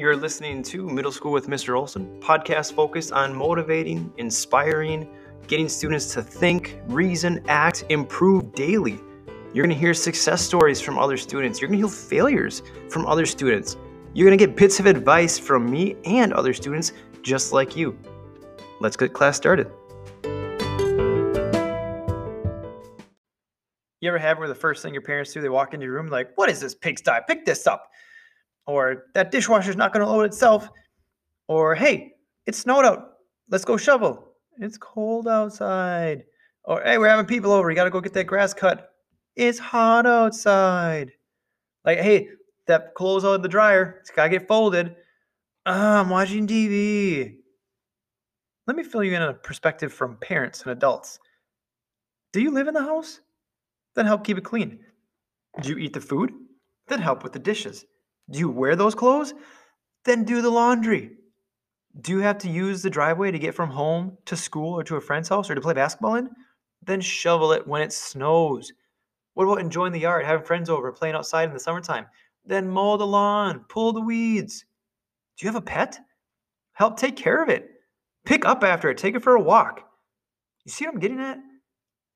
You're listening to Middle School with Mr. Olson, podcast focused on motivating, inspiring, getting students to think, reason, act, improve daily. You're going to hear success stories from other students. You're going to hear failures from other students. You're going to get bits of advice from me and other students just like you. Let's get class started. You ever have where the first thing your parents do, they walk into your room like, "What is this pigsty? Pick this up," or "That dishwasher's not going to load itself," or "Hey, it snowed out. Let's go shovel. It's cold outside," or "Hey, we're having people over. You got to go get that grass cut. It's hot outside." Like, "Hey, that clothes of the dryer. It's got to get folded." Ah, I'm watching TV. Let me fill you in on a perspective from parents and adults. Do you live in the house? Then help keep it clean. Do you eat the food? Then help with the dishes. Do you wear those clothes? Then do the laundry. Do you have to use the driveway to get from home to school or to a friend's house or to play basketball in? Then shovel it when it snows. What about enjoying the yard, having friends over, playing outside in the summertime? Then mow the lawn, pull the weeds. Do you have a pet? Help take care of it. Pick up after it, take it for a walk. You see what I'm getting at?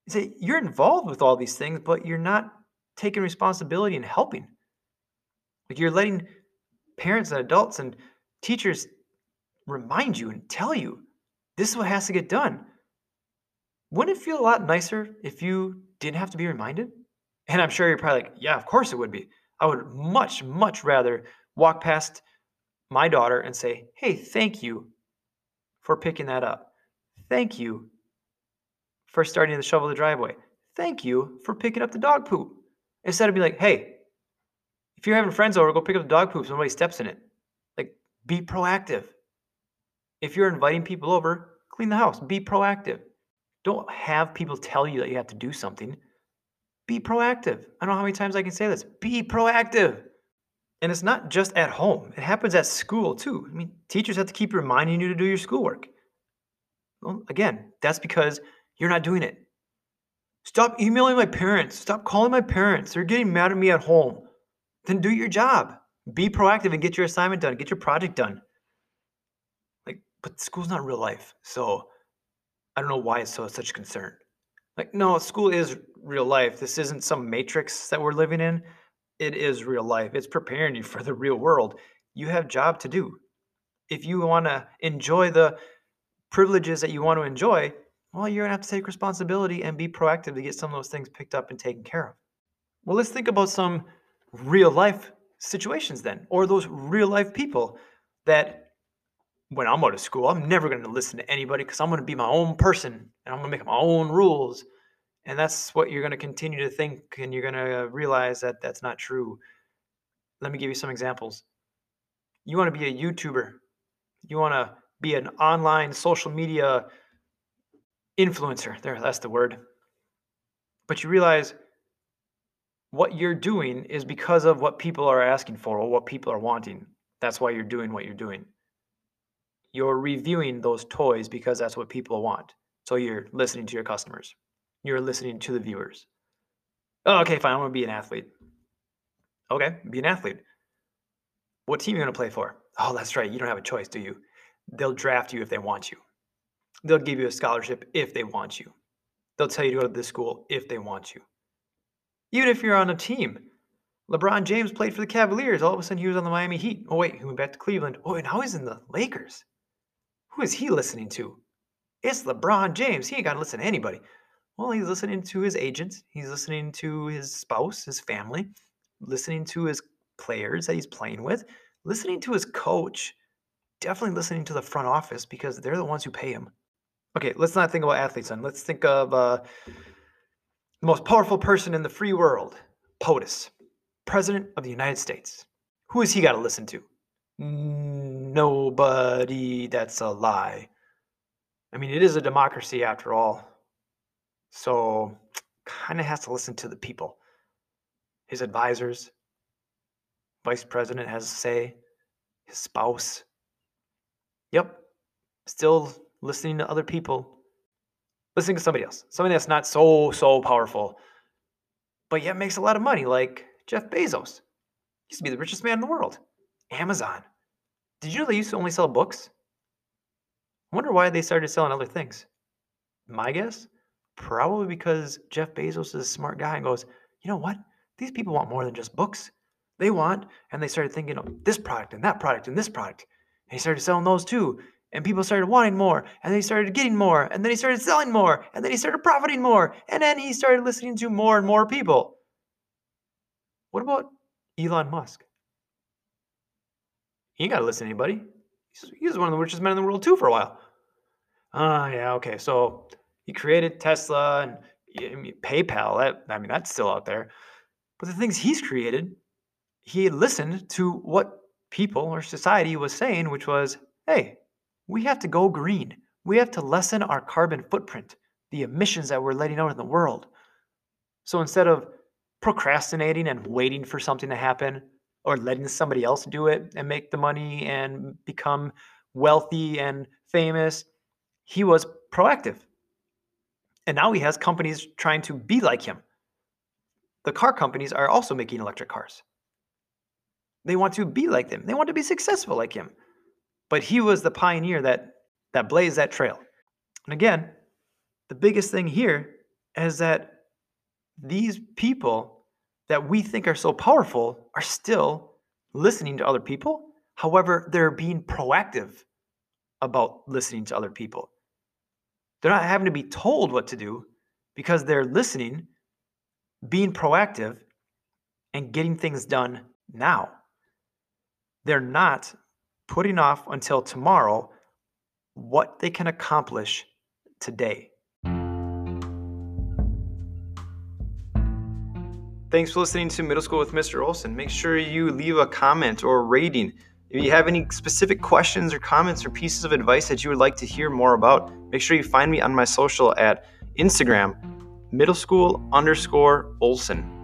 Is that you're involved with all these things, but you're not taking responsibility and helping. Like you're letting parents and adults and teachers remind you and tell you this is what has to get done. Wouldn't it feel a lot nicer if you didn't have to be reminded? And I'm sure you're probably like, yeah, of course it would be. I would much, much rather walk past my daughter and say, hey, thank you for picking that up. Thank you for starting to shovel the driveway. Thank you for picking up the dog poop. Instead of being like, hey, if you're having friends over, go pick up the dog poop. Somebody steps in it. Like, be proactive. If you're inviting people over, clean the house. Be proactive. Don't have people tell you that you have to do something. Be proactive. I don't know how many times I can say this. Be proactive. And it's not just at home, it happens at school too. I mean, teachers have to keep reminding you to do your schoolwork. Well, again, that's because you're not doing it. Stop emailing my parents. Stop calling my parents. They're getting mad at me at home. Then do your job. Be proactive and get your assignment done. Get your project done. Like, but school's not real life. So I don't know why it's so such concern. Like, no, school is real life. This isn't some matrix that we're living in. It is real life. It's preparing you for the real world. You have job to do. If you want to enjoy the privileges that you want to enjoy, well, you're going to have to take responsibility and be proactive to get some of those things picked up and taken care of. Well, let's think about some real life situations then, or those real life people that when I'm out of school, I'm never going to listen to anybody because I'm going to be my own person and I'm going to make my own rules. And that's what you're going to continue to think, and you're going to realize that that's not true. Let me give you some examples. You want to be a YouTuber, you want to be an online social media influencer. There, that's the word. But you realize what you're doing is because of what people are asking for or what people are wanting. That's why you're doing what you're doing. You're reviewing those toys because that's what people want. So you're listening to your customers. You're listening to the viewers. Oh, okay, fine. I'm going to be an athlete. Okay, be an athlete. What team are you going to play for? Oh, that's right. You don't have a choice, do you? They'll draft you if they want you. They'll give you a scholarship if they want you. They'll tell you to go to this school if they want you. Even if you're on a team. LeBron James played for the Cavaliers. All of a sudden, he was on the Miami Heat. Oh, wait, he went back to Cleveland. Oh, and now he's in the Lakers. Who is he listening to? It's LeBron James. He ain't got to listen to anybody. Well, he's listening to his agent. He's listening to his spouse, his family, listening to his players that he's playing with, listening to his coach, definitely listening to the front office because they're the ones who pay him. Okay, let's not think about athletes then. Let's think of uh, the most powerful person in the free world, POTUS, President of the United States. Who has he got to listen to? Nobody. That's a lie. I mean, it is a democracy after all. So, kind of has to listen to the people. His advisors, vice president has a say, his spouse. Yep, still listening to other people, listening to somebody else, somebody that's not so, so powerful, but yet makes a lot of money, like Jeff Bezos. He used to be the richest man in the world. Amazon. Did you know they used to only sell books? I wonder why they started selling other things. My guess? Probably because Jeff Bezos is a smart guy and goes, you know what? These people want more than just books. They want, and they started thinking of this product and that product and this product. And he started selling those too. And people started wanting more, and then he started getting more, and then he started selling more, and then he started profiting more, and then he started listening to more and more people. What about Elon Musk? He ain't got to listen to anybody. He was one of the richest men in the world too for a while. Ah, uh, yeah, okay. So he created Tesla and I mean, PayPal. That I mean, that's still out there. But the things he's created, he listened to what people or society was saying, which was, hey, we have to go green. We have to lessen our carbon footprint, the emissions that we're letting out in the world. So instead of procrastinating and waiting for something to happen or letting somebody else do it and make the money and become wealthy and famous, he was proactive. And now he has companies trying to be like him. The car companies are also making electric cars. They want to be like them. They want to be successful like him. But he was the pioneer that that blazed that trail. And again, the biggest thing here is that these people that we think are so powerful are still listening to other people. However, they're being proactive about listening to other people. They're not having to be told what to do because they're listening, being proactive, and getting things done now. They're not putting off until tomorrow what they can accomplish today. Thanks for listening to Middle School with Mr. Olson. Make sure you leave a comment or a rating if you have any specific questions or comments or pieces of advice that you would like to hear more about, make sure you find me on my social at Instagram, middle school underscore Olson.